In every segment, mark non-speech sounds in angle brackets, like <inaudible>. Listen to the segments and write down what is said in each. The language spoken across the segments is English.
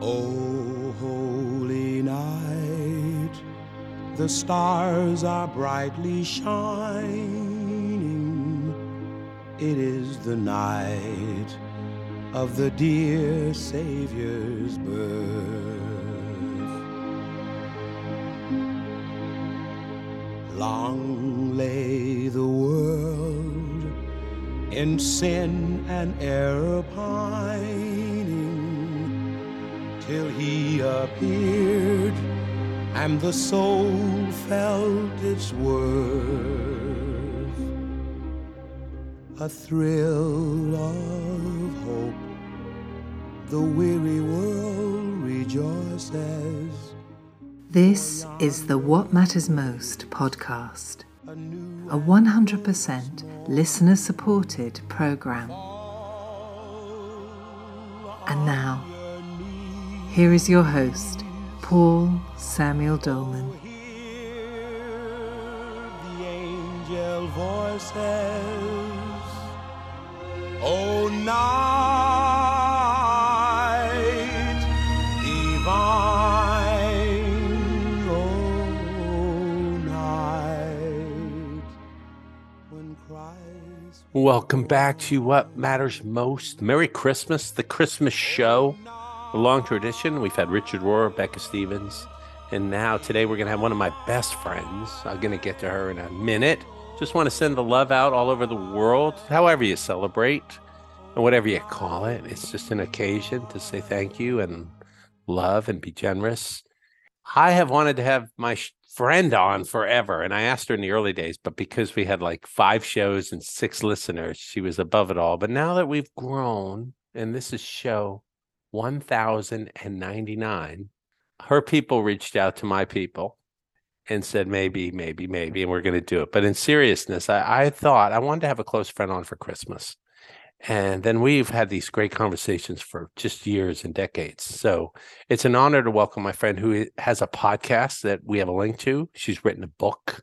Oh, holy night, the stars are brightly shining. It is the night of the dear Savior's birth. Long lay the world in sin and error pining till he appeared and the soul felt its worth. A thrill of hope, the weary world rejoices. This is the What Matters Most podcast, a 100% listener supported program. And now, here is your host, Paul Samuel Dolman. the angel voices. Oh, night divine, oh, night when Christ. Welcome back to What Matters Most. Merry Christmas, the Christmas show. A long tradition. We've had Richard Rohr, Becca Stevens, and now today we're going to have one of my best friends. I'm going to get to her in a minute. Just want to send the love out all over the world, however you celebrate and whatever you call it. It's just an occasion to say thank you and love and be generous. I have wanted to have my friend on forever, and I asked her in the early days, but because we had like five shows and six listeners, she was above it all. But now that we've grown, and this is show 1099, her people reached out to my people and said, maybe, maybe, maybe, and we're going to do it. But in seriousness, I, I thought I wanted to have a close friend on for Christmas. And then we've had these great conversations for just years and decades. So it's an honor to welcome my friend who has a podcast that we have a link to. She's written a book.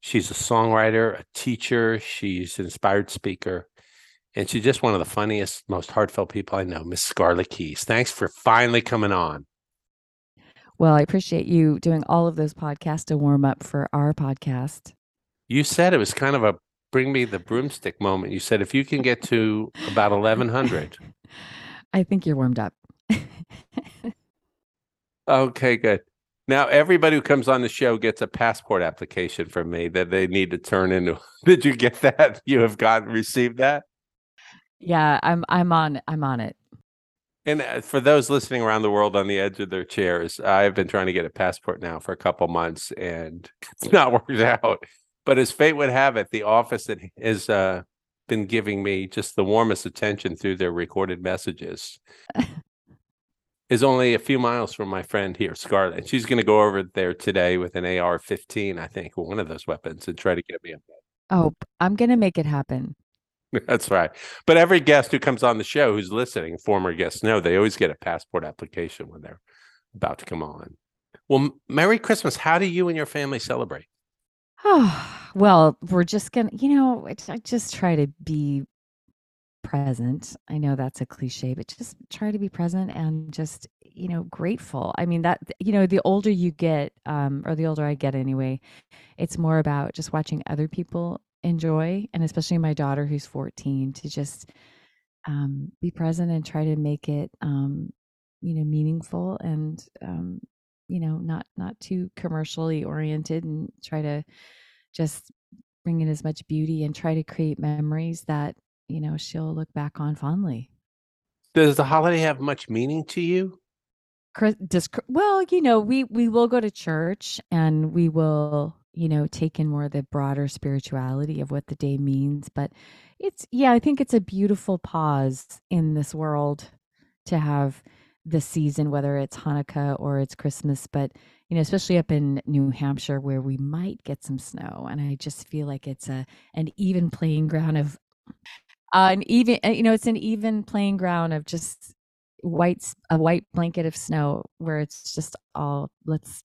She's a songwriter, a teacher. She's an inspired speaker. And she's just one of the funniest, most heartfelt people I know, Miss Scarlett Keys. Thanks for finally coming on. Well, I appreciate you doing all of those podcasts to warm up for our podcast. You said it was kind of a bring me the broomstick moment. You said if you can get to about 1100. <laughs> I think you're warmed up. <laughs> Okay, good. Now everybody who comes on the show gets a passport application from me that they need to turn into. <laughs> Did you get that? You have got received that? Yeah, I'm I'm on I'm on it. And uh, for those listening around the world on the edge of their chairs, I've been trying to get a passport now for a couple months and <laughs> it's not worked out. But as fate would have it, the office that has uh, been giving me just the warmest attention through their recorded messages <laughs> is only a few miles from my friend here, Scarlett. She's going to go over there today with an AR 15, I think, one of those weapons, and try to get me a Oh, I'm gonna make it happen. <laughs> That's right. But every guest who comes on the show who's listening, former guests know they always get a passport application when they're about to come on. Well, Merry Christmas. How do you and your family celebrate? Oh, <sighs> well, we're just gonna, you know, I just try to be present. I know that's a cliche, but just try to be present and just, you know, grateful. I mean, that, you know, the older you get, um, or the older I get anyway, it's more about just watching other people enjoy, and especially my daughter who's 14, to just um, be present and try to make it, um, you know, meaningful and, um, you know, not not too commercially oriented, and try to just bring in as much beauty and try to create memories that you know she'll look back on fondly. Does the holiday have much meaning to you? Chris, does, well, you know, we we will go to church and we will, you know, take in more of the broader spirituality of what the day means. But it's yeah, I think it's a beautiful pause in this world to have the season, whether it's Hanukkah or it's Christmas. But you know, especially up in New Hampshire where we might get some snow, and I just feel like it's a an even playing ground of uh, an even uh, you know it's an even playing ground of just white a white blanket of snow where it's just all let's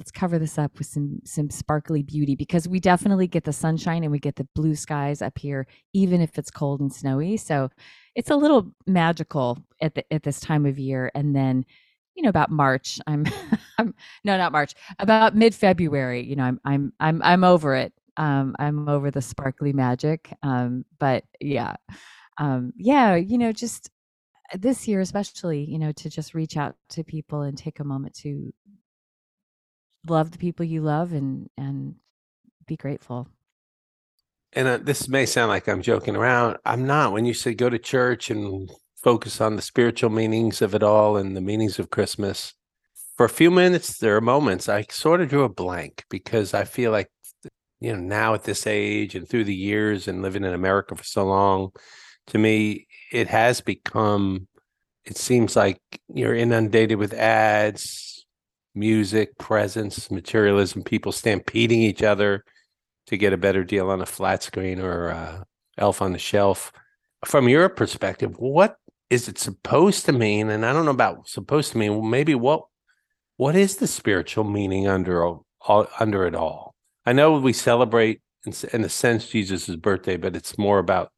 let's cover this up with some some sparkly beauty because we definitely get the sunshine and we get the blue skies up here even if it's cold and snowy so it's a little magical at the, at this time of year and then you know about March. I'm, <laughs> I'm no, not March. About mid February. You know, I'm I'm I'm I'm over it. Um, I'm over the sparkly magic. Um, but yeah, um, yeah, you know, just this year especially, you know, to just reach out to people and take a moment to love the people you love and and be grateful. And uh, this may sound like I'm joking around. I'm not. When you say go to church and focus on the spiritual meanings of it all and the meanings of Christmas, for a few minutes, there are moments I sort of drew a blank because I feel like, you know, now at this age and through the years and living in America for so long, to me, it has become, it seems like you're inundated with ads, music, presence, materialism, people stampeding each other to get a better deal on a flat screen or uh, elf on the shelf. From your perspective, what is it supposed to mean? And I don't know about supposed to mean. Maybe what what is the spiritual meaning under all, under it all? I know we celebrate in, in a sense Jesus' birthday, but it's more about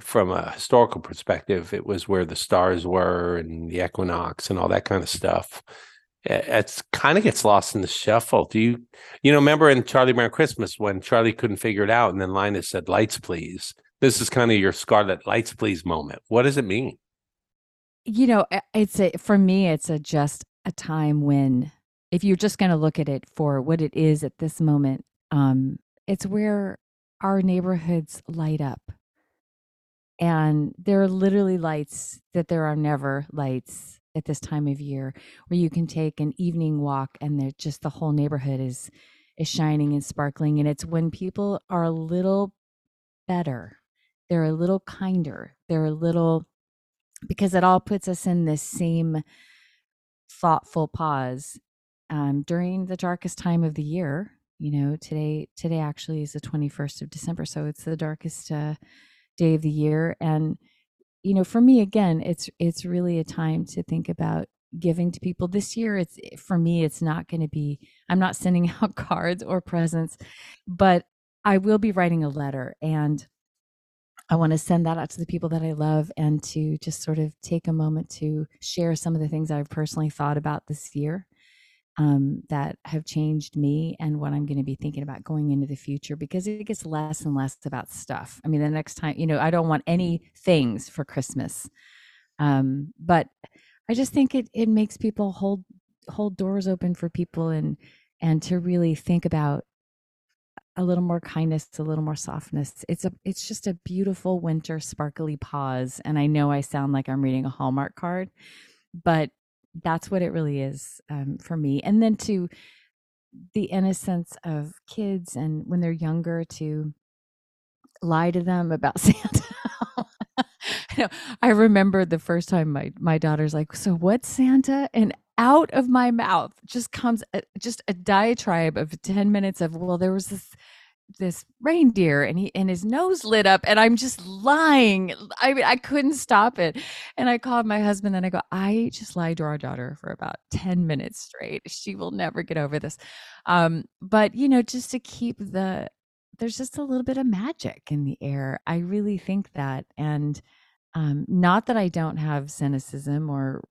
from a historical perspective. It was where the stars were and the equinox and all that kind of stuff it's kind of gets lost in the shuffle. Do you, you know, remember in Charlie Brown Christmas when Charlie couldn't figure it out and then Linus said, lights, please. This is kind of your Scarlet Lights, please moment. What does it mean? You know, it's a, for me, it's a just a time when, if you're just going to look at it for what it is at this moment, um, it's where our neighborhoods light up. And there are literally lights that there are never lights at this time of year where you can take an evening walk and just the whole neighborhood is is shining and sparkling and it's when people are a little better they're a little kinder they're a little because it all puts us in this same thoughtful pause um, during the darkest time of the year you know today today actually is the 21st of december so it's the darkest uh, day of the year and you know for me again it's it's really a time to think about giving to people. This year it's eh, for me it's not going to be i'm not sending <laughs> out cards or presents but i will be writing a letter and i want to send that out to the people that i love and to just sort of take a moment to share some of the things i've personally thought about this year um, that have changed me and what I'm going to be thinking about going into the future because it gets less and less about stuff. I mean, the next time, you know, I don't want any things for Christmas. Um, but I just think it it makes people hold hold doors open for people and and to really think about a little more kindness, a little more softness. It's a it's just a beautiful winter sparkly pause. And I know I sound like I'm reading a Hallmark card, but that's what it really is um, for me. And then to the innocence of kids and when they're younger to lie to them about <laughs> Santa. I, I remember the first time my my daughter's like, "So what's Santa?" and out of my mouth just comes a, just a diatribe of 10 minutes of, "Well, there was this this reindeer and he and his nose lit up and I'm just lying. I mean I couldn't stop it. And I called my husband and I go, I just lied to our daughter for about 10 minutes straight. She will never get over this. Um, but you know, just to keep the there's just a little bit of magic in the air. I really think that. And um, not that I don't have cynicism or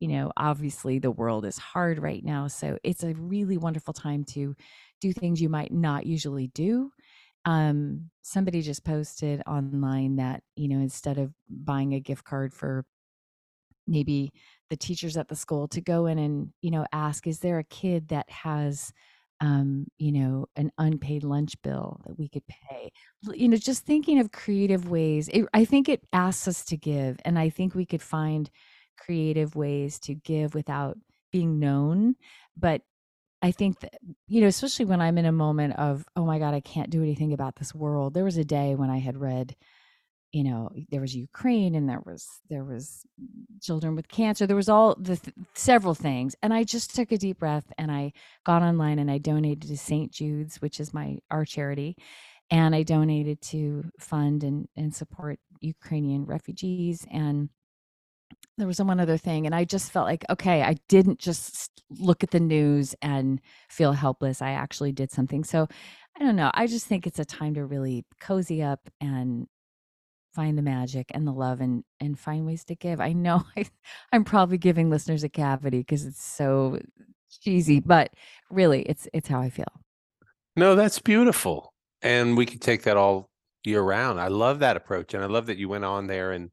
you know, obviously the world is hard right now. So it's a really wonderful time to do things you might not usually do. Um, somebody just posted online that, you know, instead of buying a gift card for maybe the teachers at the school to go in and, you know, ask, is there a kid that has, um, you know, an unpaid lunch bill that we could pay? You know, just thinking of creative ways. It, I think it asks us to give, and I think we could find creative ways to give without being known, but I think that, you know, especially when I'm in a moment of, oh my God, I can't do anything about this world. There was a day when I had read, you know, there was Ukraine and there was, there was children with cancer. There was all the th- several things. And I just took a deep breath and I got online and I donated to St. Jude's, which is my, our charity. And I donated to fund and, and support Ukrainian refugees and there was one other thing and i just felt like okay i didn't just look at the news and feel helpless i actually did something so i don't know i just think it's a time to really cozy up and find the magic and the love and and find ways to give. I know <laughs> I, I'm probably giving listeners a cavity because it's so cheesy, but really it's it's how I feel. No, that's beautiful. And we can take that all year round. I love that approach. And I love that you went on there and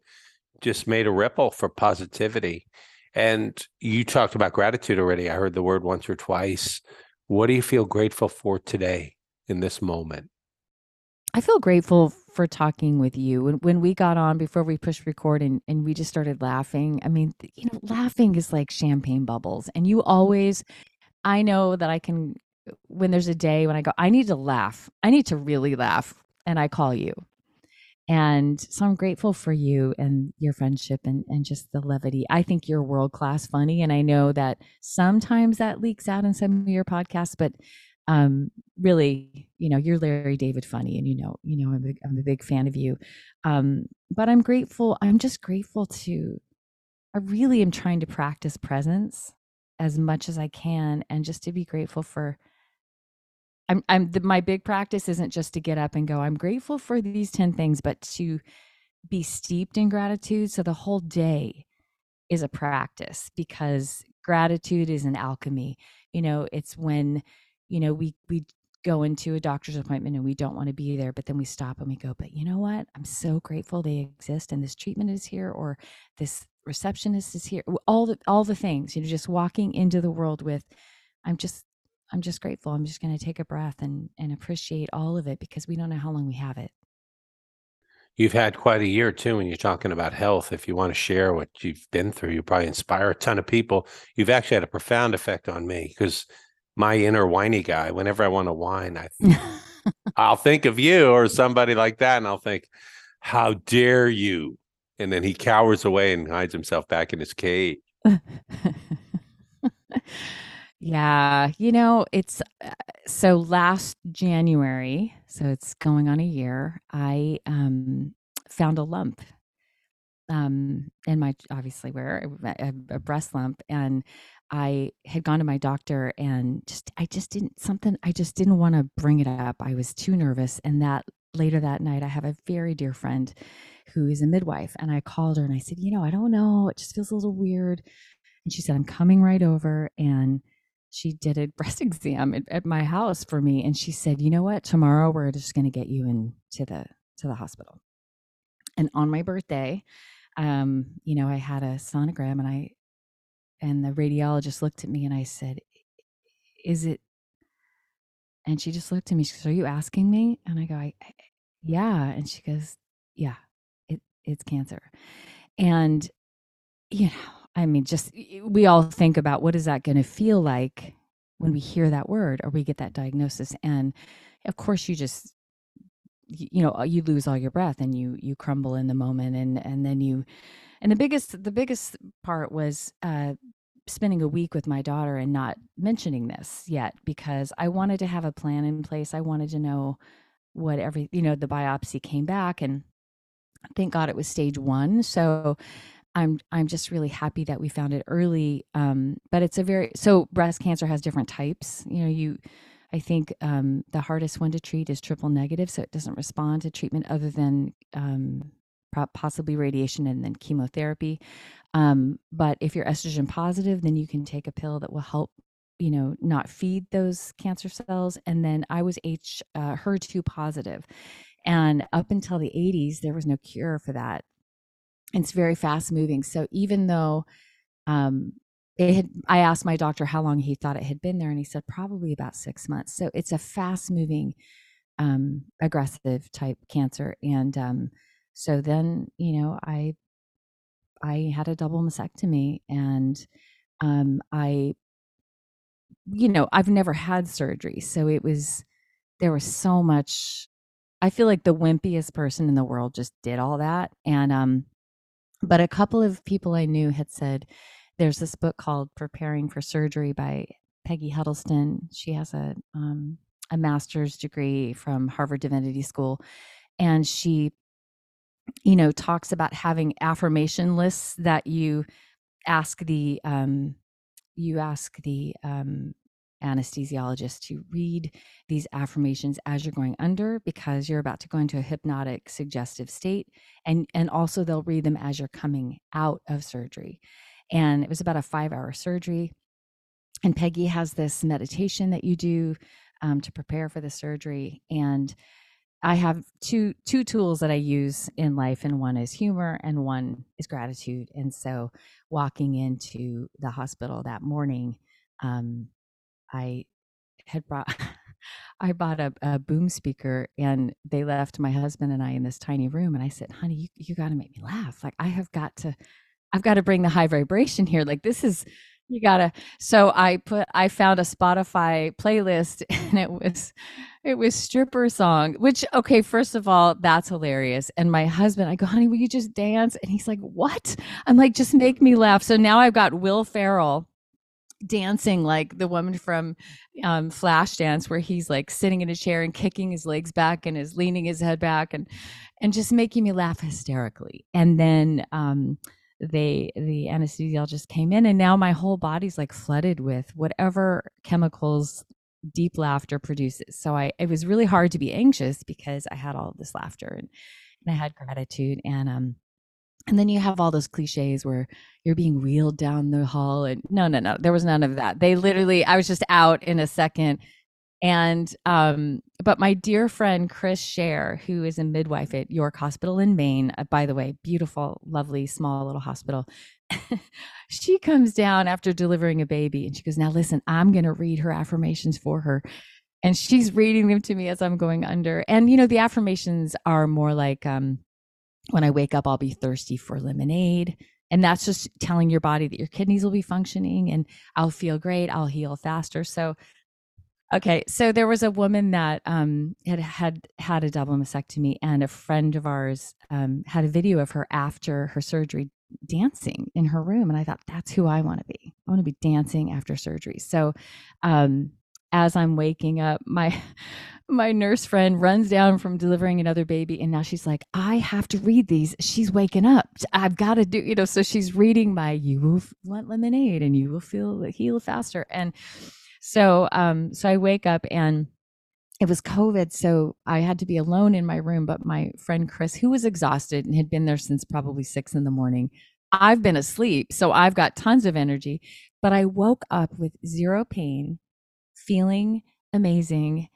just made a ripple for positivity. And you talked about gratitude already. I heard the word once or twice. What do you feel grateful for today in this moment? I feel grateful for talking with you. When when we got on before we pushed record and, and we just started laughing. I mean, you know, laughing is like champagne bubbles. And you always I know that I can when there's a day when I go, I need to laugh. I need to really laugh. And I call you. And so I'm grateful for you and your friendship and, and just the levity. I think you're world class funny. And I know that sometimes that leaks out in some of your podcasts, but um, really, you know, you're Larry David funny, and you know, you know, I'm a I'm a big fan of you. Um, but I'm grateful. I'm just grateful to. I really am trying to practice presence as much as I can, and just to be grateful for I'm I'm the, my big practice isn't just to get up and go I'm grateful for these 10 things but to be steeped in gratitude. So the whole day is a practice because gratitude is an alchemy. You know it's when you know we we go into a doctor's appointment and we don't want to be there but then we stop and we go but you know what? I'm so grateful they exist and this treatment is here or this receptionist is here. All the all the things you know just walking into the world with i'm just I'm just grateful. I'm just going to take a breath and and appreciate all of it because we don't know how long we have it. You've had quite a year too when you're talking about health. If you want to share what you've been through, you probably inspire a ton of people. You've actually had a profound effect on me because my inner whiny guy, whenever I want to whine, I <laughs> I'll think of you or somebody like that, and I'll think, "How dare you!" And then he cowers away and hides himself back in his cage. <laughs> Yeah, you know, it's uh, so last January, so it's going on a year, I um found a lump um in my obviously where a, a breast lump and I had gone to my doctor and just I just didn't something I just didn't want to bring it up. I was too nervous and that later that night I have a very dear friend who is a midwife and I called her and I said, "You know, I don't know, it just feels a little weird." And she said, "I'm coming right over and she did a breast <laughs> exam at, at, my house for me and she said you know what? Tomorrow we're just going to get you into the to the hospital. And on my birthday um you know i had a sonogram and i and the radiologist looked at me and i said is it and she just looked at me she goes are you asking me? And i go I, yeah. And she goes yeah it it's cancer. And you know I mean, just we all think about what is that going to feel like when we hear that word or we get that diagnosis. And of course, you just you know you lose all your breath and you you crumble in the moment and and then you and the biggest the biggest part was uh spending a week with my daughter and not mentioning this yet because I wanted to have a plan in place. I wanted to know what every you know the biopsy came back and thank God it was stage 1. So I'm I'm just really happy that we found it early. Um, but it's a very so breast cancer has different types. You know, you I think um, the hardest one to treat is triple negative, so it doesn't respond to treatment other than um, possibly radiation and then chemotherapy. Um, but if you're estrogen positive, then you can take a pill that will help you know not feed those cancer cells. And then I was H uh, HER2 positive, and up until the 80s, there was no cure for that it's very fast moving. So even though um, it had, I asked my doctor how long he thought it had been there, and he said probably about six months. So it's a fast moving, um, aggressive type cancer. And um, so then, you know, I I had a double mastectomy, and um, I, you know, I've never had surgery, so it was there was so much. I feel like the wimpiest person in the world just did all that, and um, but a couple of people I knew had said, there's this book called Preparing for Surgery by Peggy Huddleston. She has a, um, a master's degree from Harvard Divinity School. And she, you know, talks about having affirmation lists that you ask the, um, you ask the, um, anesthesiologist to read these affirmations as you're going under because you're about to go into a hypnotic suggestive state and and also they'll read them as you're coming out of surgery and it was about a five hour surgery and peggy has this meditation that you do um, to prepare for the surgery and I have two two tools that I use in life, and one is humor, and one is gratitude. And so, walking into the hospital that morning, um, I had brought <laughs> I bought a, a, boom speaker, and they left my husband and I in this tiny room. And I said, "Honey, you you got to make me laugh. Like I have got to, I've got to bring the high vibration here. Like this is." You gotta. So I put. I found a Spotify playlist, <laughs> and it was it was stripper song, which okay, first of all, that's hilarious. And my husband, I go, honey, will you just dance? And he's like, what? I'm like, just make me laugh. So now I've got Will Ferrell dancing like the woman from um, Flashdance, where he's like sitting in a chair and kicking his legs back and is leaning his head back and and just making me laugh hysterically. And then um, they the anesthesiologist came in, and now my whole body's like flooded with whatever chemicals deep laughter produces. So I it was really hard to be anxious because I had all this laughter and, and I had gratitude and um and then you have all those cliches where you're being wheeled down the hall and no no no there was none of that. They literally I was just out in a second and um but my dear friend Chris Share who is a midwife at York Hospital in Maine uh, by the way beautiful lovely small little hospital <laughs> she comes down after delivering a baby and she goes, Now listen, I'm going to read her affirmations for her. And she's reading them to me as I'm going under. And, you know, the affirmations are more like, um, when I wake up, I'll be thirsty for lemonade. And that's just telling your body that your kidneys will be functioning and I'll feel great. I'll heal faster. So, okay. So there was a woman that um, had had had a double mastectomy, and a friend of ours um, had a video of her after her surgery dancing in her room and i thought that's who i want to be i want to be dancing after surgery so um, as i'm waking up my <laughs> my nurse friend runs down from delivering another baby and now she's like i have to read these she's waking up i've got to do you know so she's reading my you will want lemonade and you will feel heal faster and so um so i wake up and it was COVID, so I had to be alone in my room. But my friend Chris, who was exhausted and had been there since probably six in the morning, I've been asleep, so I've got tons of energy. But I woke up with zero pain, feeling amazing.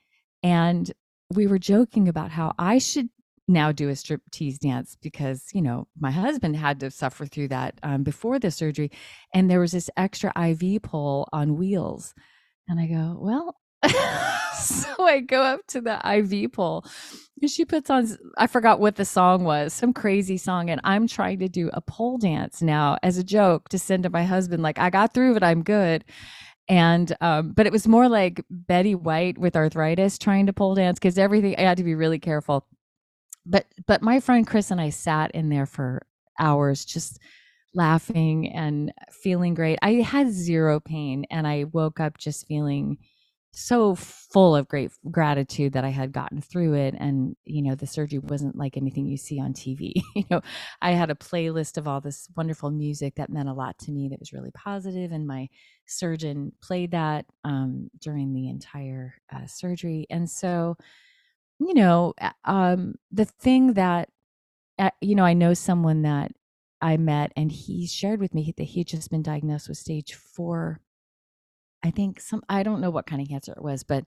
And we were joking about how I should now do a strip tease dance because you know my husband had to suffer through that um, before the surgery and there was this extra iv pole on wheels and i go well <laughs> so I go up to the IV pole and she puts on, I forgot what the song was, some crazy song. And I'm trying to do a pole dance now as a joke to send to my husband, like, I got through it, I'm good. And, um, but it was more like Betty White with arthritis trying to pole dance because everything, I had to be really careful. But, but my friend Chris and I sat in there for hours just laughing and feeling great. I had zero pain and I woke up just feeling so full of great gratitude that I had gotten through it. And, you know, the surgery wasn't like anything you see on TV. <laughs> you know, I had a playlist of all this wonderful music that meant a lot to me that was really positive, And my surgeon played that um, during the entire uh, surgery. And so, you know, um, the thing that, uh, you know, I know someone that I met and he shared with me that he had just been diagnosed with stage four I think some I don't know what kind of cancer it was, but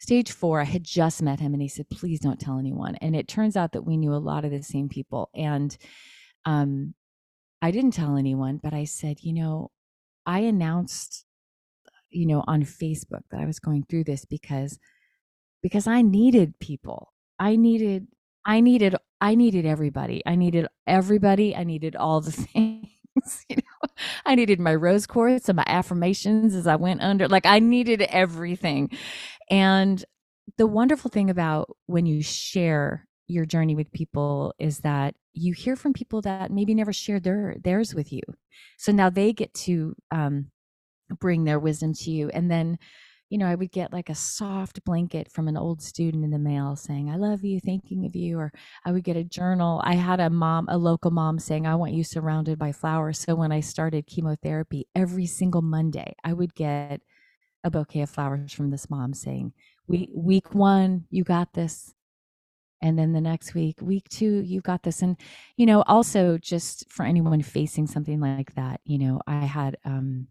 stage four, I had just met him and he said, please don't tell anyone. And it turns out that we knew a lot of the same people. And um I didn't tell anyone, but I said, you know, I announced, you know, on Facebook that I was going through this because because I needed people. I needed I needed I needed everybody. I needed everybody. I needed all the <laughs> things. <laughs> you know, I needed my rose quartz and my affirmations as I went under. Like I needed everything. And the wonderful thing about when you share your journey with people is that you hear from people that maybe never shared their theirs with you. So now they get to um, bring their wisdom to you, and then you know, I would get like a soft blanket from an old student in the mail saying, I love you, thinking of you. Or I would get a journal. I had a mom, a local mom saying, I want you surrounded by flowers. So when I started chemotherapy, every single Monday, I would get a bouquet of flowers from this mom saying, "Week week one, you got this." And then the next week, week two, you got this. And, you know, also just for anyone facing something like that, you know, I had um,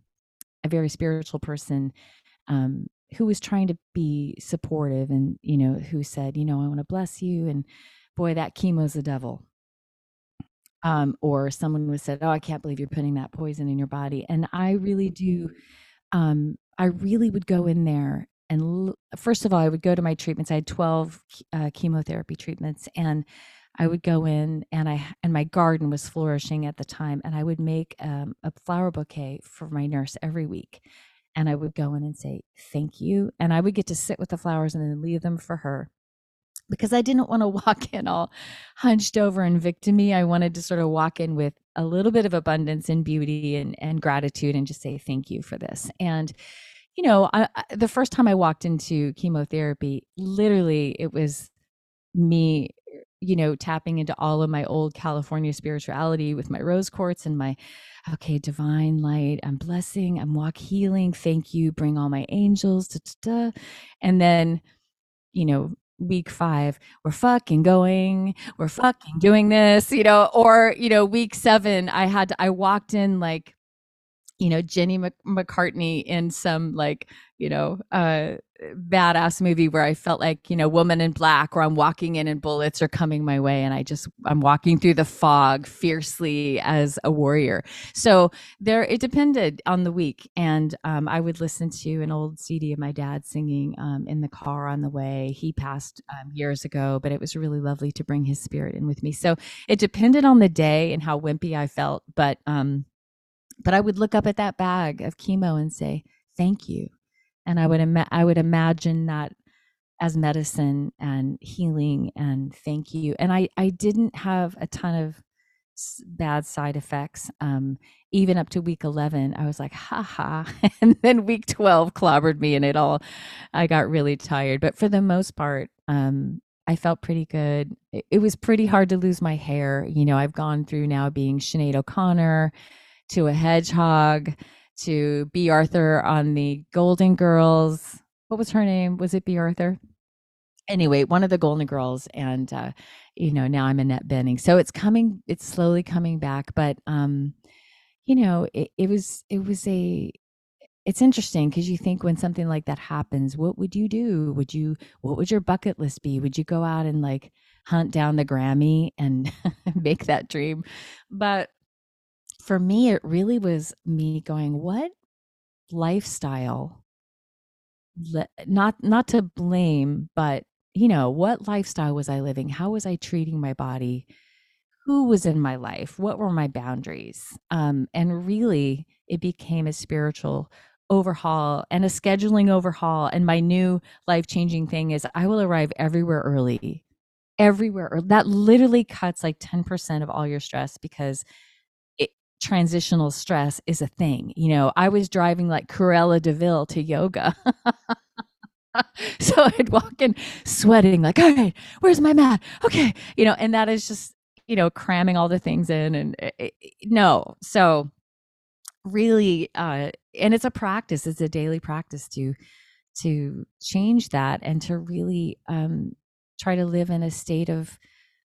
a very spiritual person um, who was trying to be supportive and, you know, who said, you know, I want to bless you. And boy, that chemo's the devil. Um, or someone was said, oh, I can't believe you're putting that poison in your body. And I really do, um, I really would go in there and l- first of all, I would go to my treatments. I had 12 uh, chemotherapy treatments and I would go in and I and my garden was flourishing at the time and I would make um, a flower bouquet for my nurse every week and I would go in and say thank you and I would get to sit with the flowers and then leave them for her because I didn't want to <laughs> walk in all hunched over and victimy. I wanted to sort of walk in with a little bit of abundance and beauty and, and gratitude and just say thank you for this. And you know, I, I, the first time I walked into chemotherapy, literally it was me, you know, tapping into all of my old California spirituality with my rose quartz and my, okay, divine light, I'm blessing, I'm walk healing, thank you, bring all my angels, da, da, da. and then, you know, week five, we're fucking going, we're fucking doing this, you know, or, you know, week seven, I had, to, I walked in like, you know Jenny McCartney in some like you know uh badass movie where I felt like you know woman in black or I'm walking in and bullets are coming my way and I just I'm walking through the fog fiercely as a warrior. So there it depended on the week and um, I would listen to an old CD of my dad singing um, in the car on the way. He passed um, years ago but it was really lovely to bring his spirit in with me. So it depended on the day and how wimpy I felt but um but I would look up at that bag of chemo and say, "Thank you," and I would ima- I would imagine that as medicine and healing and thank you. And I I didn't have a ton of bad side effects. Um, even up to week 11, I was like, ha ha. <laughs> And then week 12 clobbered me and it all, I got really tired. But for the most part, um, I felt pretty good. It, it was pretty hard to lose my hair. You know, I've gone through now being Sinead O'Connor, to a hedgehog to Bea Arthur on the Golden Girls. What was her name? Was it Bea Arthur? Anyway, one of the Golden Girls, and uh, you know now I'm Annette Bening. So it's coming. It's slowly coming back, but um, you know, it, it was it was a it's interesting because you think when something like that happens, what would you do? Would you what would your bucket list be? Would you go out and like hunt down the Grammy and <laughs> make that dream? But for me, it really was me going, what lifestyle, not, not to blame, but you know, what lifestyle was I living? How was I treating my body? Who was in my life? What were my boundaries? Um, and really, it became a spiritual overhaul and a scheduling overhaul. And my new life changing thing is I will arrive everywhere early, everywhere. That literally cuts like 10% of all your stress because transitional stress is a thing. You know, I was driving like Cruella de Vil to yoga. <laughs> so I'd walk in sweating, like, all right, where's my mat? Okay. You know, and that is just, you know, cramming all the things in and it, eh, it, eh, no. So really, uh, and it's a practice, it's a daily practice to, to change that and to really, um, try to live in a state of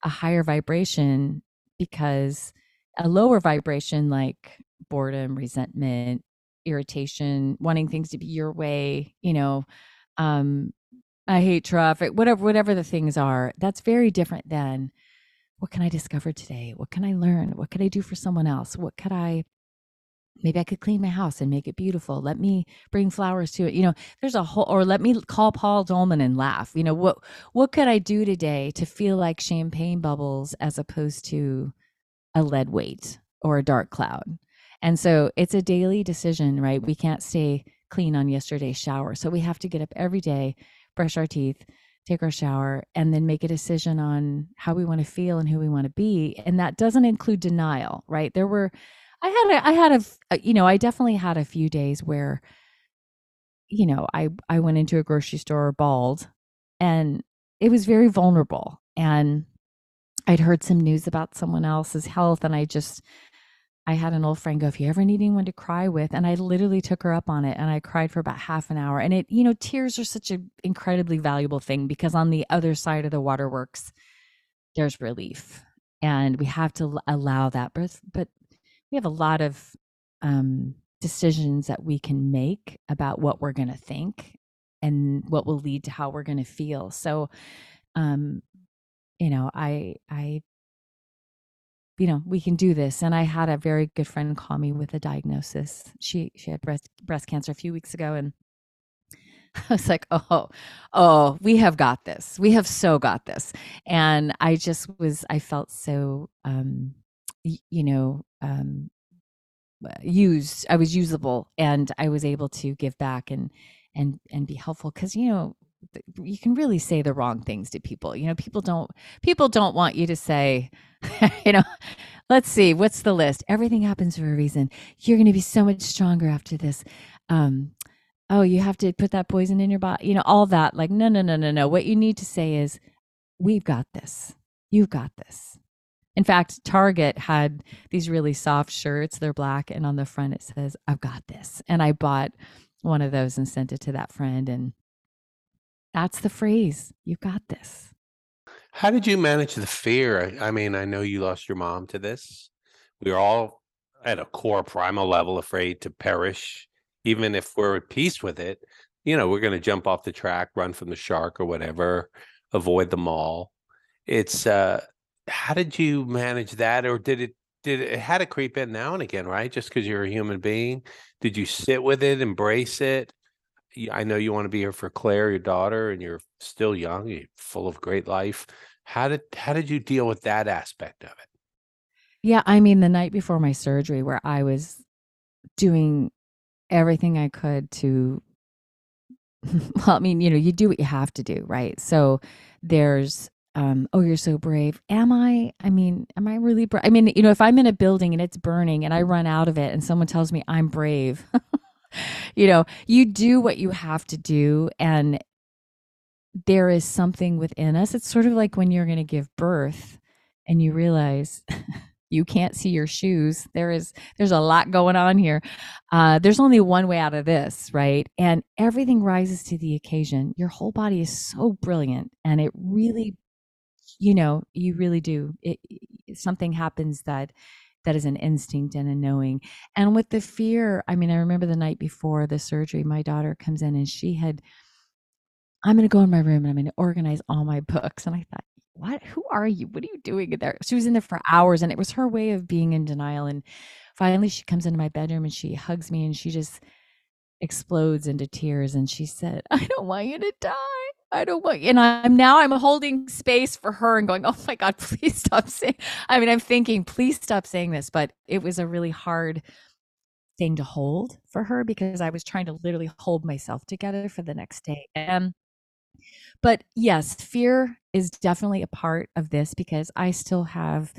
a higher vibration because a lower vibration like boredom, resentment, irritation, wanting things to be your way, you know, um, I hate traffic, whatever, whatever the things are, that's very different than what can I discover today? What can I learn? What can I do for someone else? What could I maybe I could clean my house and make it beautiful. Let me bring flowers to it. You know, there's a whole or let me call Paul Dolman and laugh. You know, what what could I do today to feel like champagne bubbles as opposed to a lead weight or a dark cloud. And so it's a daily decision, right? We can't stay clean on yesterday's shower. So we have to get up every day, brush our teeth, take our shower, and then make a decision on how we want to feel and who we want to be. And that doesn't include denial, right? There were, I had, a, I had a, uh, you know, I definitely had a few days where, you know, I, I went into a grocery store bald and it was very vulnerable. And I'd heard some news about someone else's health and I just I had an old friend go, if you ever need anyone to cry with, and I literally took her up on it and I cried for about half an hour. And it, you know, tears are such an incredibly valuable thing because on the other side of the waterworks, there's relief. And we have to allow that. But, but we have a lot of um, decisions that we can make about what we're going to think and what will lead to how we're going to feel. So, um, you know, I, I you know we can do this and i had a very good friend call me with a diagnosis. She she had breast breast cancer a few weeks ago and <laughs> i was like oh oh we have got this. We have so got this. And i just was i felt so um you know um used i was usable and i was able to give back and and and be helpful because you know you can really say the wrong things to people you know people don't people don't want you to say <laughs> you know let's see what's the list? Everything happens for a reason. You're going to be so much stronger after this. Um oh you have to put that poison in your body you know all that like no no no no no. What you need to say is we've got this. You've got this. In fact target had these really soft shirts. They're black and on the front it says i've got this. And i bought one of those and sent it to that friend and that's the phrase. You got this. How did you manage the fear? I mean, I know you lost your mom to this. We are all at a core primal level afraid to perish, even if we're at peace with it. You know, we're going to jump off the track, run from the shark or whatever, avoid them all. It's uh how did you manage that or did it did it, it had to creep in now and again, right? Just because you're a human being. Did you sit with it, embrace it? I know you want to be here for Claire, your daughter, and you're still young, you're full of great life. How did how did you deal with that aspect of it? Yeah, I mean, the night before my surgery, where I was doing everything I could to, <laughs> well, I mean, you know, you do what you have to do, right? So there's, um, oh, you're so brave. Am I? I mean, am I really brave? I mean, you know, if I'm in a building and it's burning and I run out of it and someone tells me I'm brave, <laughs> you know, you do what you have to do. And there is something within us. It's sort of like when you're going to give birth and you realize <laughs> you can't see your shoes. There is, there's a lot going on here. Uh, there's only one way out of this, right? And everything rises to the occasion. Your whole body is so brilliant and it really, you know, you really do. It, something happens that that is an instinct and a knowing. And with the fear, I mean, I remember the night before the surgery, my daughter comes in and she had, I'm going to go in my room and I'm going to organize all my books. And I thought, what? Who are you? What are you doing in there? She was in there for hours and it was her way of being in denial. And finally, she comes into my bedroom and she hugs me and she just explodes into tears. And she said, I don't want you to die. I don't want, and I'm now I'm holding space for her and going, oh my God, <laughs> please stop saying. I mean, I'm thinking, please stop saying this, but it was a really hard thing to hold for her because I was trying to literally hold myself together for the next day. And, but yes, fear is definitely a part of this because I still have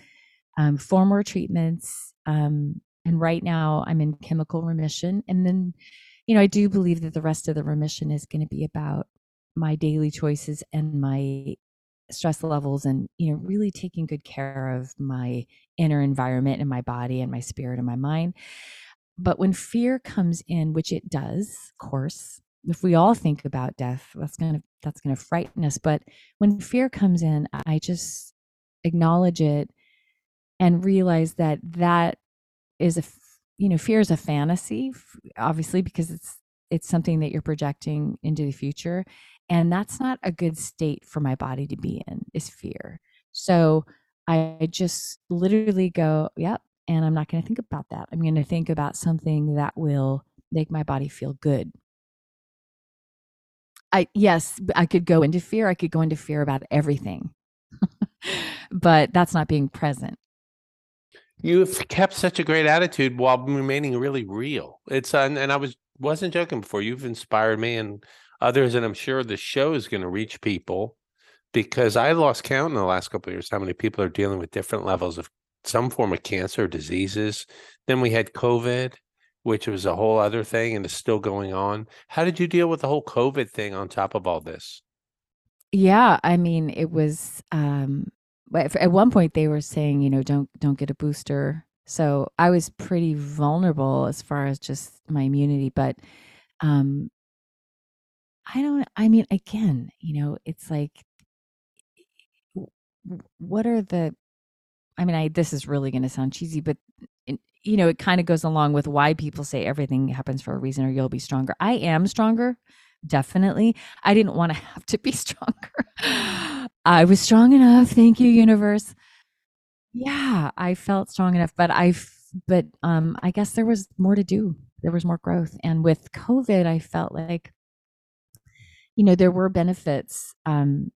um, four more treatments. Um, and right now I'm in chemical remission. And then, you know, I do believe that the rest of the remission is going to be about my daily choices and my stress levels and you know really taking good care of my inner environment and my body and my spirit and my mind. But when fear comes in which it does of course if we all think about death that's going to that's going to frighten us. But when fear comes in i just acknowledge it and realize that that is a you know fear is a fantasy obviously because it's it's something that you're projecting into the future and that's not a good state for my body to be in, is fear. So I just literally go, yep. And I'm not going to think about that. I'm going to think about something that will make my body feel good. I, yes, I could go into fear. I could go into fear about everything, <laughs> but that's not being present. You've kept such a great attitude while remaining really real. It's, uh, and I was, wasn't joking before. You've inspired me and others, and I'm sure the show is going to reach people because I lost count in the last couple of years how many people are dealing with different levels of some form of cancer diseases. Then we had COVID, which was a whole other thing and is still going on. How did you deal with the whole COVID thing on top of all this? Yeah, I mean, it was um at one point they were saying, you know, don't don't get a booster So I was pretty vulnerable as far as just my immunity, but um I don't I mean again, you know, it's like what are the I mean, I this is really going to sound cheesy, but you know, it kind of goes along with why people say everything happens for a reason or you'll be stronger. I am stronger, definitely. I didn't want to <laughs> have to be stronger. I was strong enough. Thank you, universe. Yeah, I felt strong enough, but I but um I guess there was more to do. There was more growth. And with COVID, I felt like you know, there were benefits um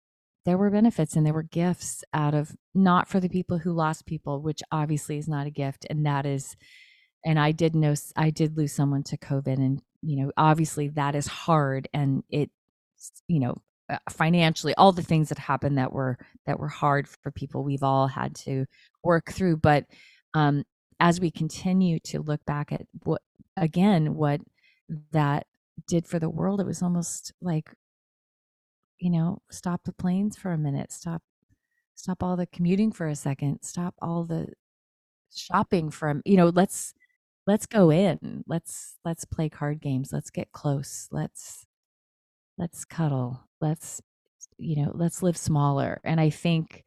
there were benefits and there were gifts out of not for the people who lost people, which obviously is not a gift. And that is, and I did know, I did lose someone to COVID. And, you know, obviously that is hard and it, you know, uh, financially all the things that happened that were that were hard for people we've all had to work through but um as we continue to look back at what again what that did for the world it was almost like you know, stop the planes for a minute, stop stop all the commuting for a second, stop all the shopping from, you know, let's let's go in. Let's let's play card games. Let's get close. Let's let's cuddle. Let's you know, let's live smaller. And I think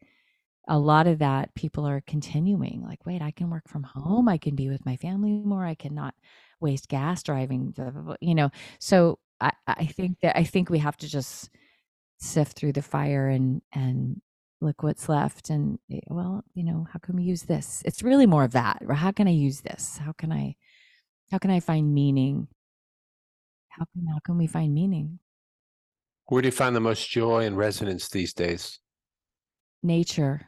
a lot of that people are continuing like wait i can work from home i can be with my family more i cannot waste gas driving you know so i i think that i think we have to just sift through the fire and and look what's left and eh, well you know how can we use this? It's really more of that or how can i use this? How can i how can i find meaning? How can how can we find meaning? Where do you find the most joy and resonance these days? Nature.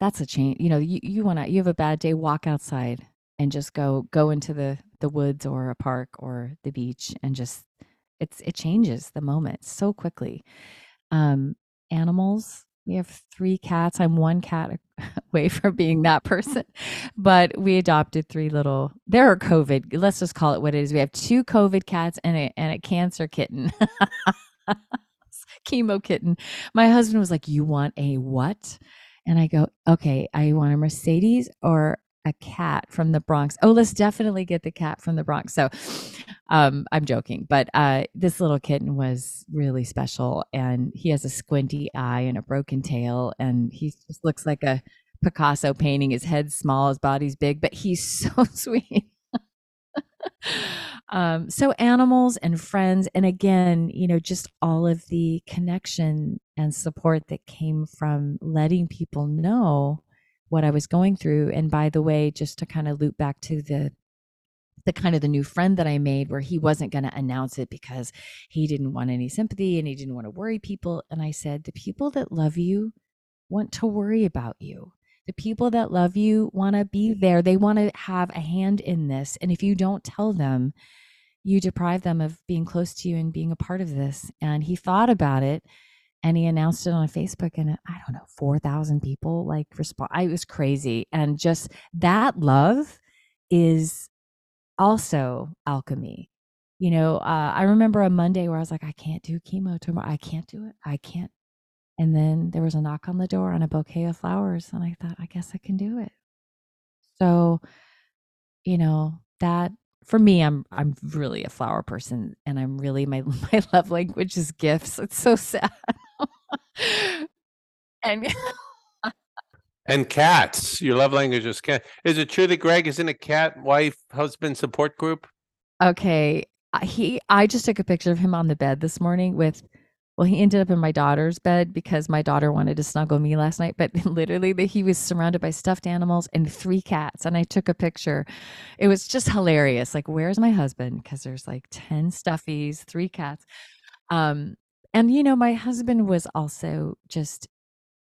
That's a change you know you, you want to you have a bad day walk outside and just go go into the the woods or a park or the beach and just it's it changes the moment so quickly. Um, animals. We have three cats. I'm one cat <laughs> away from being that person, but we adopted three little. There are COVID. Let's just call it what it is. We have two COVID cats and a and a cancer kitten. <laughs> chemo kitten. My husband was like, "You want a what?" And I go, "Okay, I want a Mercedes or a cat from the Bronx. Oh, let's definitely get the cat from the Bronx. So um, I'm joking, but uh, this little kitten was really special. And he has a squinty eye and a broken tail. And he just looks like a Picasso painting. His head's small, his body's big, but he's <laughs> so sweet. <laughs> um, so animals and friends, and again, you know, just all of the connection and support that came from letting people know what I was going through. And by the way, just to kind of loop back to the the kind of the new friend that I made where he wasn't going to announce it because he didn't want any sympathy and he didn't want to worry people. And I said, the people that love you want to worry about you. The people that love you want to be there. They want to have a hand in this. And if you don't tell them, you deprive them of being close to you and being a part of this. And he thought about it and he announced it on Facebook and I don't know, 4,000 people like respond. I was crazy. And just that love is also alchemy. You know, uh, I remember a Monday where I was like, I can't do chemo tomorrow. I can't do it. I can't. And then there was a knock on the door on a bouquet of flowers. And I thought, I guess I can do it. So, you know, that for me, I'm I'm really a flower person and I'm really my <laughs> my love language is gifts. It's so sad. And <laughs> and cats. Your love language is cat. Is it true that Greg is in a cat wife husband support group? Okay, he. I just took a picture of him on the bed this morning with. Well, he ended up in my daughter's bed because my daughter wanted to snuggle me last night. But <laughs> literally, the, he was surrounded by stuffed animals and three cats. And I took a picture. It was just hilarious. Like, where's my husband? Because there's like ten stuffies, three cats. Um, and you know my husband was also just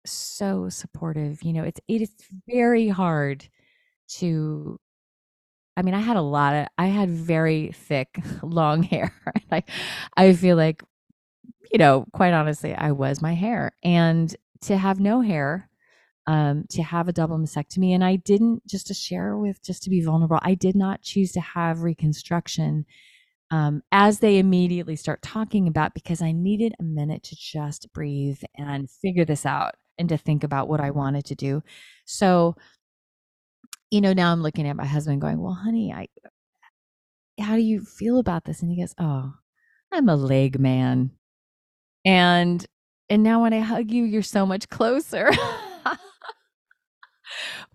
so supportive you know it's it is very hard to i mean i had a lot of i had very thick <laughs> long hair <laughs> i i feel like you know quite honestly i was my hair. And to have no hair um to have a double mastectomy and i didn't just to share with just to be vulnerable i did not choose to have reconstruction um, as they immediately start talking about because I needed a minute to just breathe and figure this out and to think about what I wanted to do. So you know, now I'm looking at my husband going, Well, honey, I how do you feel about this? And he goes, Oh, I'm a leg man. And and now when I hug you, you're so much closer. <laughs>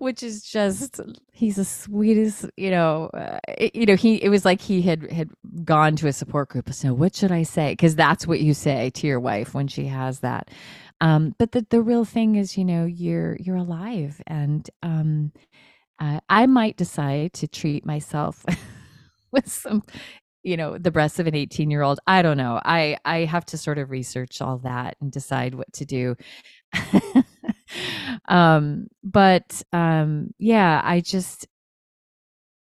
Which is just he's the sweetest, you know. Uh, it, you know, he it was like he had had gone to a support group. So what should I say? Because that's what you say to your wife when she has that. Um, but the the real thing is, you know, you're you're alive, and um, uh, I might decide to treat myself <laughs> with some you know the breasts of an 18 year old i don't know i i have to sort of research all that and decide what to do <laughs> um but um yeah i just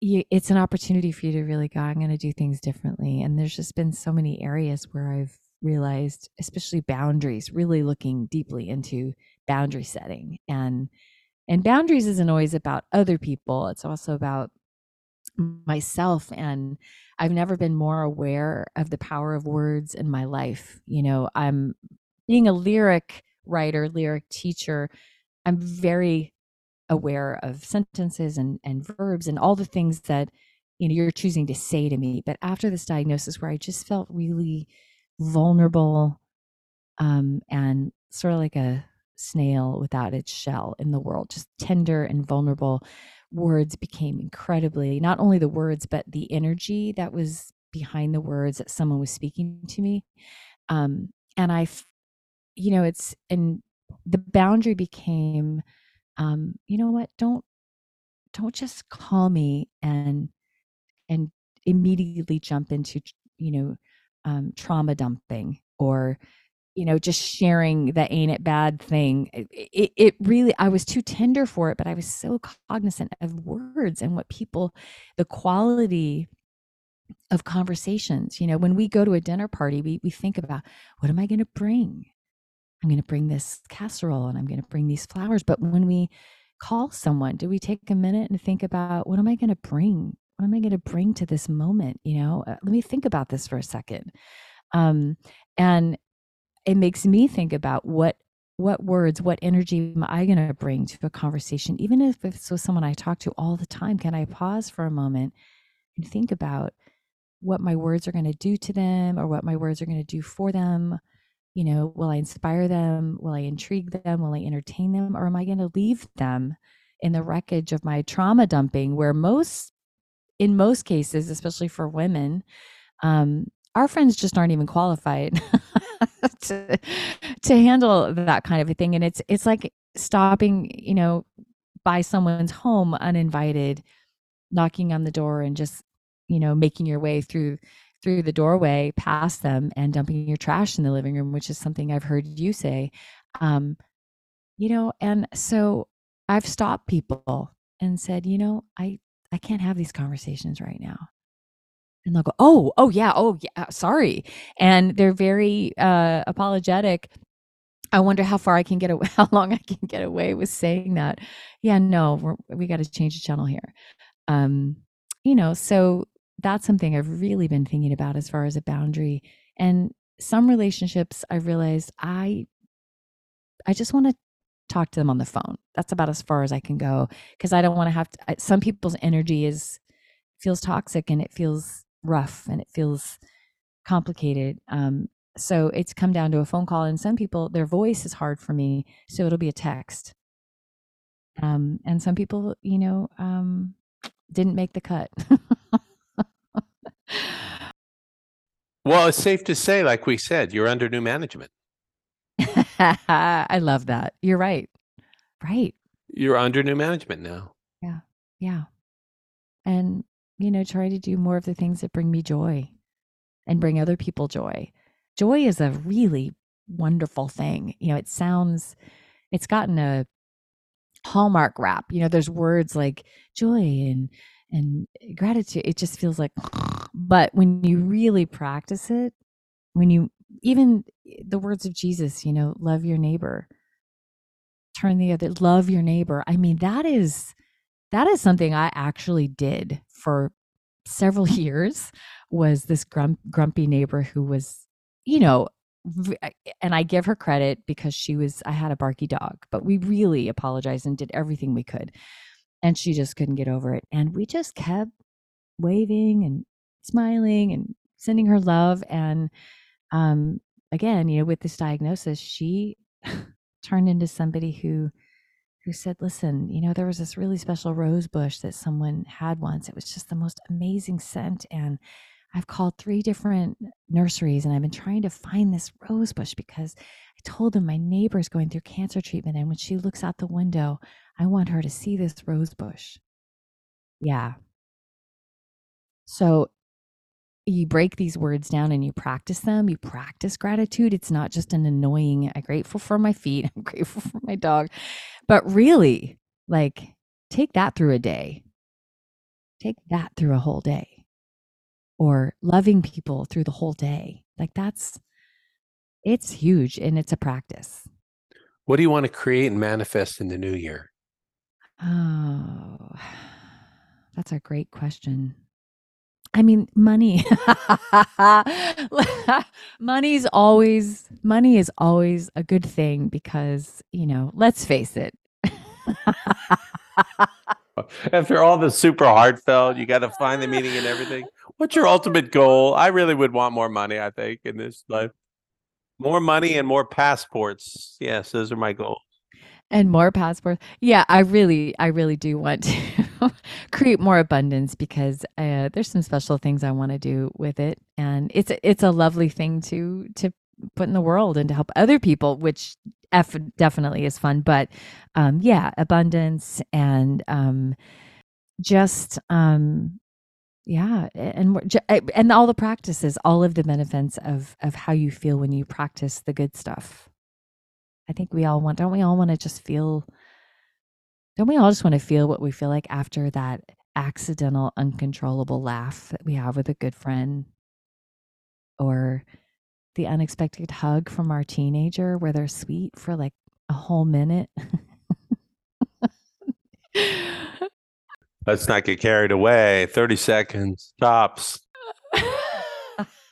it's an opportunity for you to really go i'm going to do things differently and there's just been so many areas where i've realized especially boundaries really looking deeply into boundary setting and and boundaries isn't always about other people it's also about myself and I've never been more aware of the power of words in my life. You know, I'm being a lyric writer, lyric teacher, I'm very aware of sentences and and verbs and all the things that you know you're choosing to say to me. But after this diagnosis where I just felt really vulnerable um and sort of like a snail without its shell in the world, just tender and vulnerable words became incredibly not only the words but the energy that was behind the words that someone was speaking to me um and i you know it's and the boundary became um you know what don't don't just call me and and immediately jump into you know um trauma dumping or you know, just sharing the ain't it bad thing. It, it, really, I was too tender for it, but I was so cognizant of words and what people, the quality of conversations. You know, when we go to a dinner party, we, we think about what am I going to bring? I'm going to bring this casserole and I'm going to bring these flowers. But when we call someone, do we take a minute and think about what am I going to bring? What am I going to bring to this moment? You know, uh, let me think about this for a second. Um, and it makes me think about what what words, what energy am I going to bring to a conversation? Even if it's with someone I talk to all the time, can I pause for a moment and think about what my words are going to do to them or what my words are going to do for them? You know, will I inspire them? Will I intrigue them? Will I entertain them? Or am I going to leave them in the wreckage of my trauma dumping, where most, in most cases, especially for women, um, our friends just aren't even qualified <laughs> to to handle that kind of a thing and it's it's like stopping you know by someone's home uninvited knocking on the door and just you know making your way through through the doorway past them and dumping your trash in the living room which is something i've heard you say. Um you know and so i've stopped people and said you know i i can't have these conversations right now. And they'll go oh oh yeah oh yeah sorry. And they're very uh apologetic. I wonder how far i can get away <laughs> how long i can get away with saying that. Yeah no we got to change the channel here. Um you know so that's something i've really been thinking about as far as a boundary and some relationships i realized i i just want to talk to them on the phone that's about as far as i can go because i don't want to have to some people's energy is feels toxic and it feels rough and it feels complicated. Um, so it's come down to a phone call, and some people, their voice is hard for me, so it'll be a text. Um, and some people, you know, um, didn't make the cut. <laughs> well, it's safe to say, like we said, you're under new management. <laughs> I love that. You're right. Right. You're under new management now. Yeah. Yeah. And you know, try to do more of the things that bring me joy and bring other people joy. Joy is a really wonderful thing. You know, it sounds, it's gotten a hallmark rap. You know, there's words like joy and, and gratitude. It just feels like, <sniffs> but when you really practice it, when you, even the words of Jesus, you know, love your neighbor, turn the other, love your neighbor. I mean, that is, that is something I actually did for several <laughs> years was this grump, grumpy neighbor who was, you know, and I give her credit because she was, I had a barky dog, but we really apologized and did everything we could. And she just couldn't get over it. And we just kept waving and smiling and sending her love. And um, again, you know, with this diagnosis, she <laughs> turned into somebody who who said, "Listen, you know, there was this really special rose bush that someone had once. It was just the most amazing scent, and I've called three different nurseries, and I've been trying to find this rose bush because I told them my neighbor's going through cancer treatment, and when she looks out the window, I want her to see this rose bush." Yeah. So you break these words down and you practice them. You practice gratitude. It's not just an annoying, I'm grateful for my feet, <laughs> I'm grateful for my dog. But really, like, take that through a day. Take that through a whole day. Or loving people through the whole day. Like, that's, it's huge and it's a practice. What do you want to create and manifest in the new year? Oh, <sighs> that's a great question. I mean, money. <laughs> Money's always money is always a good thing because, you know, let's face it. <laughs> After all the super heartfelt, you got to find the meaning in everything. What's your ultimate goal? I really would want more money, I think, in this life. More money and more passports. Yes, those are my goals. And more passports. Yeah, I really, I really do want to <laughs> create more abundance because uh, there's some special things I want to do with it, and it's it's a lovely thing to to put in the world and to help other people, which F definitely is fun. But um, yeah, abundance and um, just um, yeah, and and all the practices, all of the benefits of of how you feel when you practice the good stuff. I think we all want, don't we all want to just feel, don't we all just want to feel what we feel like after that accidental, uncontrollable laugh that we have with a good friend? Or the unexpected hug from our teenager where they're sweet for like a whole minute? Let's not get carried away. 30 seconds tops. <laughs>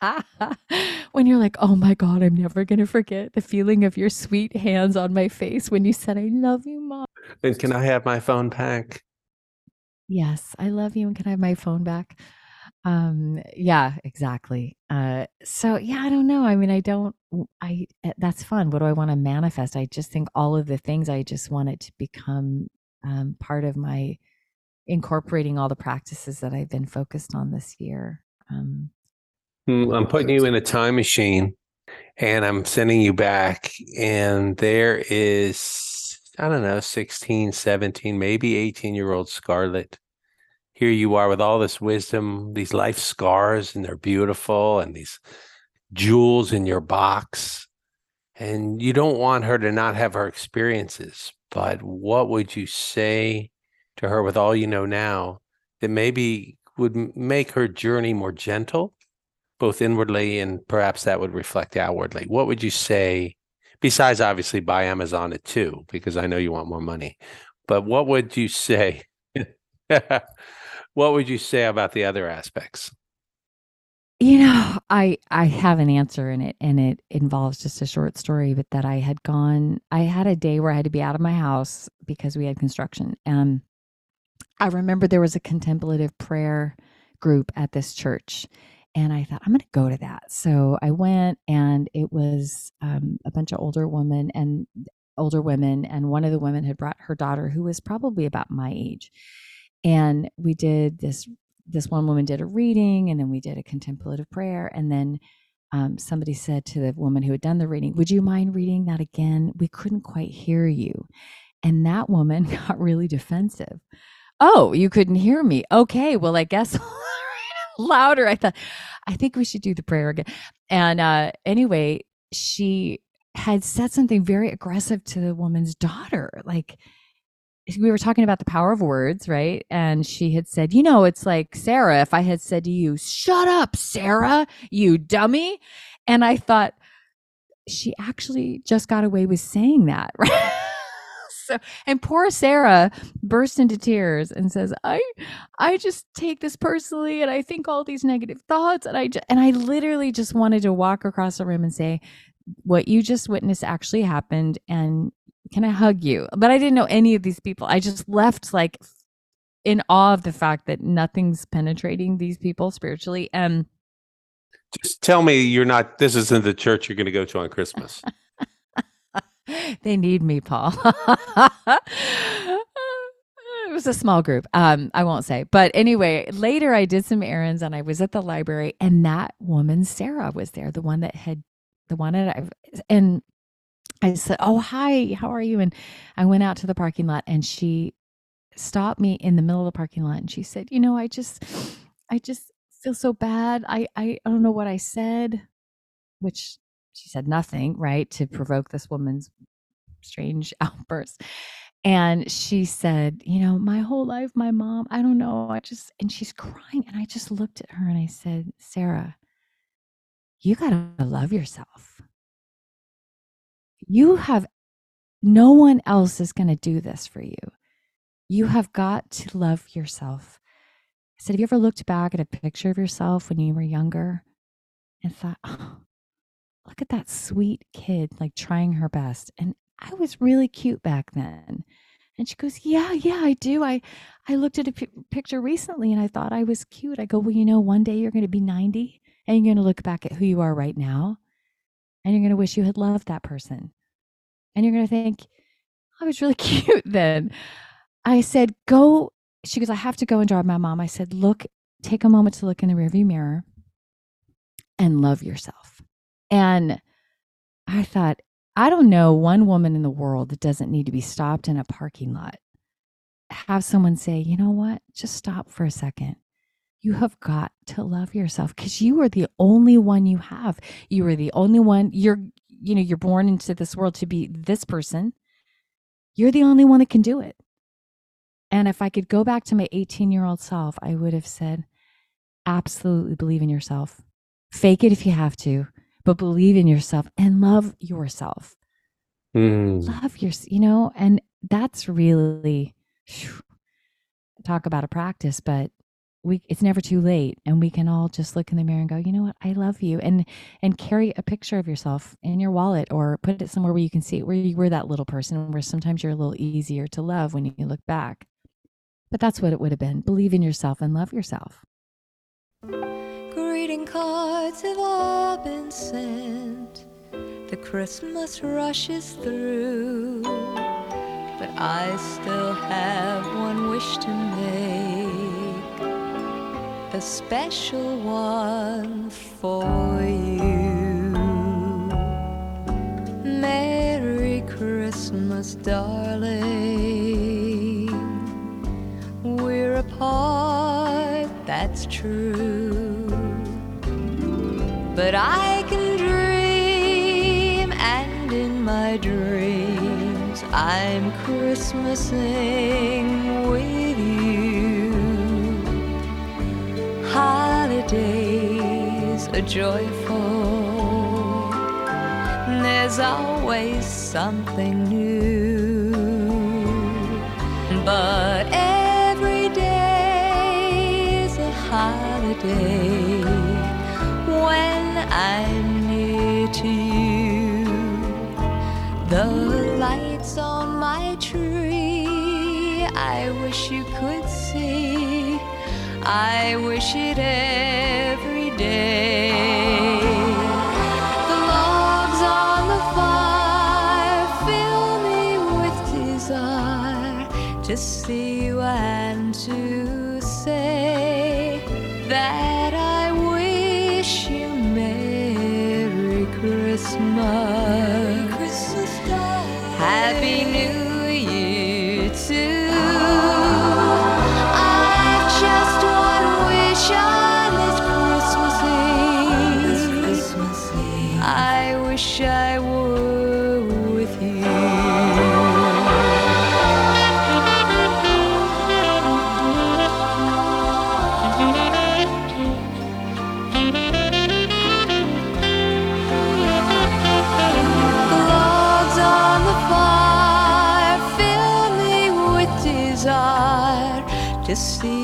<laughs> when you're like, oh my God, I'm never going to forget the feeling of your sweet hands on my face when you said, I love you, mom. And can I have my phone back? Yes, I love you. And can I have my phone back? Um, yeah, exactly. Uh, so yeah, I don't know. I mean, I don't, I, eh, that's fun. What do I want to manifest? I just think all of the things I just want it to become um, part of my incorporating all the practices that I've been focused on this year. Um, Mm, I'm putting you in a time machine and I'm sending you back. And there is, I don't know, 16, 17, maybe 18 year old Scarlet. Here you are with all this wisdom, these life scars, and they're beautiful, and these jewels in your box. And you don't want her to not have her experiences. But what would you say to her with all you know now that maybe would make her journey more gentle both inwardly and perhaps that would reflect outwardly. What would you say, besides obviously buy Amazon it too, because I know you want more money, but what would you say? <laughs> what would you say about the other aspects? You know, I I have an answer in it, and it involves just a short story. But that I had gone, I had a day where I had to be out of my house because we had construction, and I remember there was a contemplative prayer group at this church, and I thought I'm going to go to that. So I went, and it was um, a bunch of older women and older women, and one of the women had brought her daughter, who was probably about my age, and we did this. This one woman did a reading, and then we did a contemplative prayer, and then um, somebody said to the woman who had done the reading, "Would you mind reading that again? We couldn't quite hear you." And that woman <laughs> got really defensive. Oh, you couldn't hear me. Okay, well, I guess <laughs> louder. I thought, I think we should do the prayer again. And uh, anyway, she had said something very aggressive to the woman's daughter. Like, we were talking about the power of words, right? And she had said, You know, it's like, Sarah, if I had said to you, Shut up, Sarah, you dummy. And I thought, she actually just got away with saying that, <laughs> right? So and poor Sarah burst into tears and says, "I I just take this personally and I think all these negative thoughts and I just, and I literally just wanted to walk across the room and say, what you just witnessed actually happened and can I hug you? But I didn't know any of these people. I just left like in awe of the fact that nothing's penetrating these people spiritually. And Just tell me you're not. This isn't the church you're going to go to on Christmas. <laughs> they need me, Paul. <laughs> it was a small group. Um, I won't say. But anyway, later I did some errands and I was at the library and that woman, Sarah, was there, the one that had the one that I and I said, Oh, hi, how are you? And I went out to the parking lot and she stopped me in the middle of the parking lot and she said, You know, I just I just feel so bad. I I, I don't know what I said, which she said nothing, right, to mm. provoke this woman's strange <laughs> outburst. And she said, You know, my whole life, my mom, I don't know. I just, and she's crying. And I just looked at her and I said, Sarah, you got to love yourself. You have, no one else is going to do this for you. You have got to love yourself. I said, Have you ever looked back at a picture of yourself when you were younger and thought, oh, look at that sweet kid, like trying her best. And I was really cute back then. And she goes, "Yeah, yeah, I do. I I looked at a p- picture recently and I thought I was cute." I go, "Well, you know, one day you're going to be 90 and you're going to look back at who you are right now and you're going to wish you had loved that person. And you're going to think, I was really <laughs> cute then." I said, "Go." She goes, "I have to go and drive my mom." I said, "Look, take a moment to look in the rearview mirror and love yourself." And I thought, I don't know one woman in the world that doesn't need to be stopped in a parking lot. Have someone say, you know what? Just stop for a second. You have got to love yourself because you are the only one you have. You are the only one. You're, you know, you're born into this world to be this person. You're the only one that can do it. And if I could go back to my 18 year old self, I would have said, absolutely believe in yourself. Fake it if you have to but believe in yourself and love yourself. Mm. Love your, you know, and that's really whew, talk about a practice, but we it's never too late and we can all just look in the mirror and go, "You know what? I love you." And and carry a picture of yourself in your wallet or put it somewhere where you can see it where you were that little person where sometimes you're a little easier to love when you look back. But that's what it would have been. Believe in yourself and love yourself. Cards have all been sent. The Christmas rushes through. But I still have one wish to make. A special one for you. Merry Christmas, darling. We're apart, that's true. But I can dream, and in my dreams, I'm Christmasing with you. Holidays are joyful, there's always something new. But every day is a holiday to you. The lights on my tree, I wish you could see. I wish it every day. The logs on the fire fill me with desire to see Christmas. See